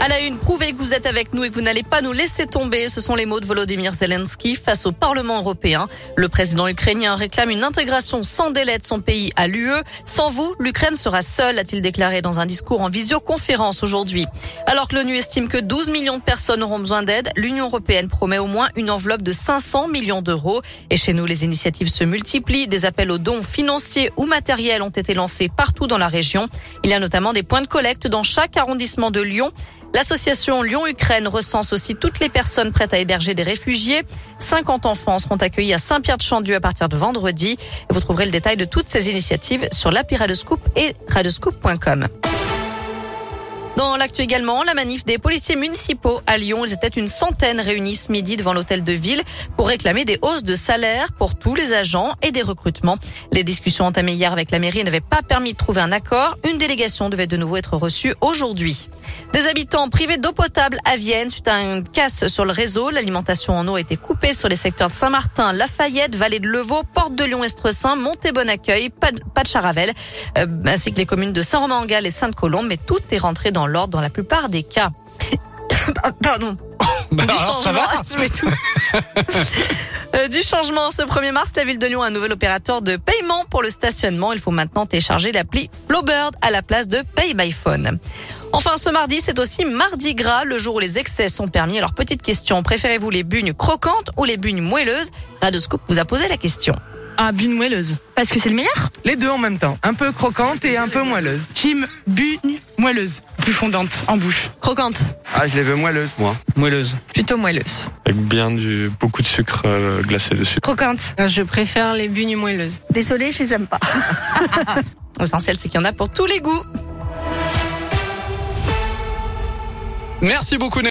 À la une, prouvez que vous êtes avec nous et que vous n'allez pas nous laisser tomber. Ce sont les mots de Volodymyr Zelensky face au Parlement européen. Le président ukrainien réclame une intégration sans délai de son pays à l'UE. Sans vous, l'Ukraine sera seule, a-t-il déclaré dans un discours en visioconférence aujourd'hui. Alors que l'ONU estime que 12 millions de personnes auront besoin d'aide, l'Union européenne promet au moins une enveloppe de 500 millions d'euros. Et chez nous, les initiatives se multiplient. Des appels aux dons financiers ou matériels ont été lancés partout dans la région. Il y a notamment des points de collecte dans chaque arrondissement de Lyon. L'association Lyon-Ukraine recense aussi toutes les personnes prêtes à héberger des réfugiés. 50 enfants seront accueillis à Saint-Pierre-de-Chandieu à partir de vendredi. Vous trouverez le détail de toutes ces initiatives sur l'appli Radescoop et radescoop.com. Dans l'actu également, la manif des policiers municipaux à Lyon. Ils étaient une centaine réunis ce midi devant l'hôtel de ville pour réclamer des hausses de salaire pour tous les agents et des recrutements. Les discussions entamées hier avec la mairie n'avaient pas permis de trouver un accord. Une délégation devait de nouveau être reçue aujourd'hui. Des habitants privés d'eau potable à Vienne suite à une casse sur le réseau. L'alimentation en eau a été coupée sur les secteurs de Saint-Martin, Lafayette, Vallée de Levaux, Porte de Lyon-Estresin, Monté-Bon-Accueil, pas de Charavel, euh, ainsi que les communes de Saint-Romain-en-Galles et Sainte-Colombe. Mais tout est rentré dans l'ordre dans la plupart des cas. Pardon. Bah du alors, ça changement, va mets tout. Euh, du changement, ce 1er mars, la ville de Lyon a un nouvel opérateur de paiement pour le stationnement. Il faut maintenant télécharger l'appli Flowbird à la place de Pay by Phone. Enfin, ce mardi, c'est aussi Mardi Gras, le jour où les excès sont permis. Alors, petite question, préférez-vous les bugnes croquantes ou les bugnes moelleuses? Radoscoop vous a posé la question. Ah, bune moelleuse. Parce que c'est le meilleur? Les deux en même temps. Un peu croquante et un peu moelleuse. Team bune moelleuse. Plus fondante en bouche. Croquante. Ah, je les veux moelleuses, moi. Moelleuse. Plutôt moelleuse. avec bien du beaucoup de sucre euh, glacé dessus. Croquante. Je préfère les bugnes moelleuses. Désolée, je les aime pas. L'essentiel, c'est qu'il y en a pour tous les goûts. Merci beaucoup.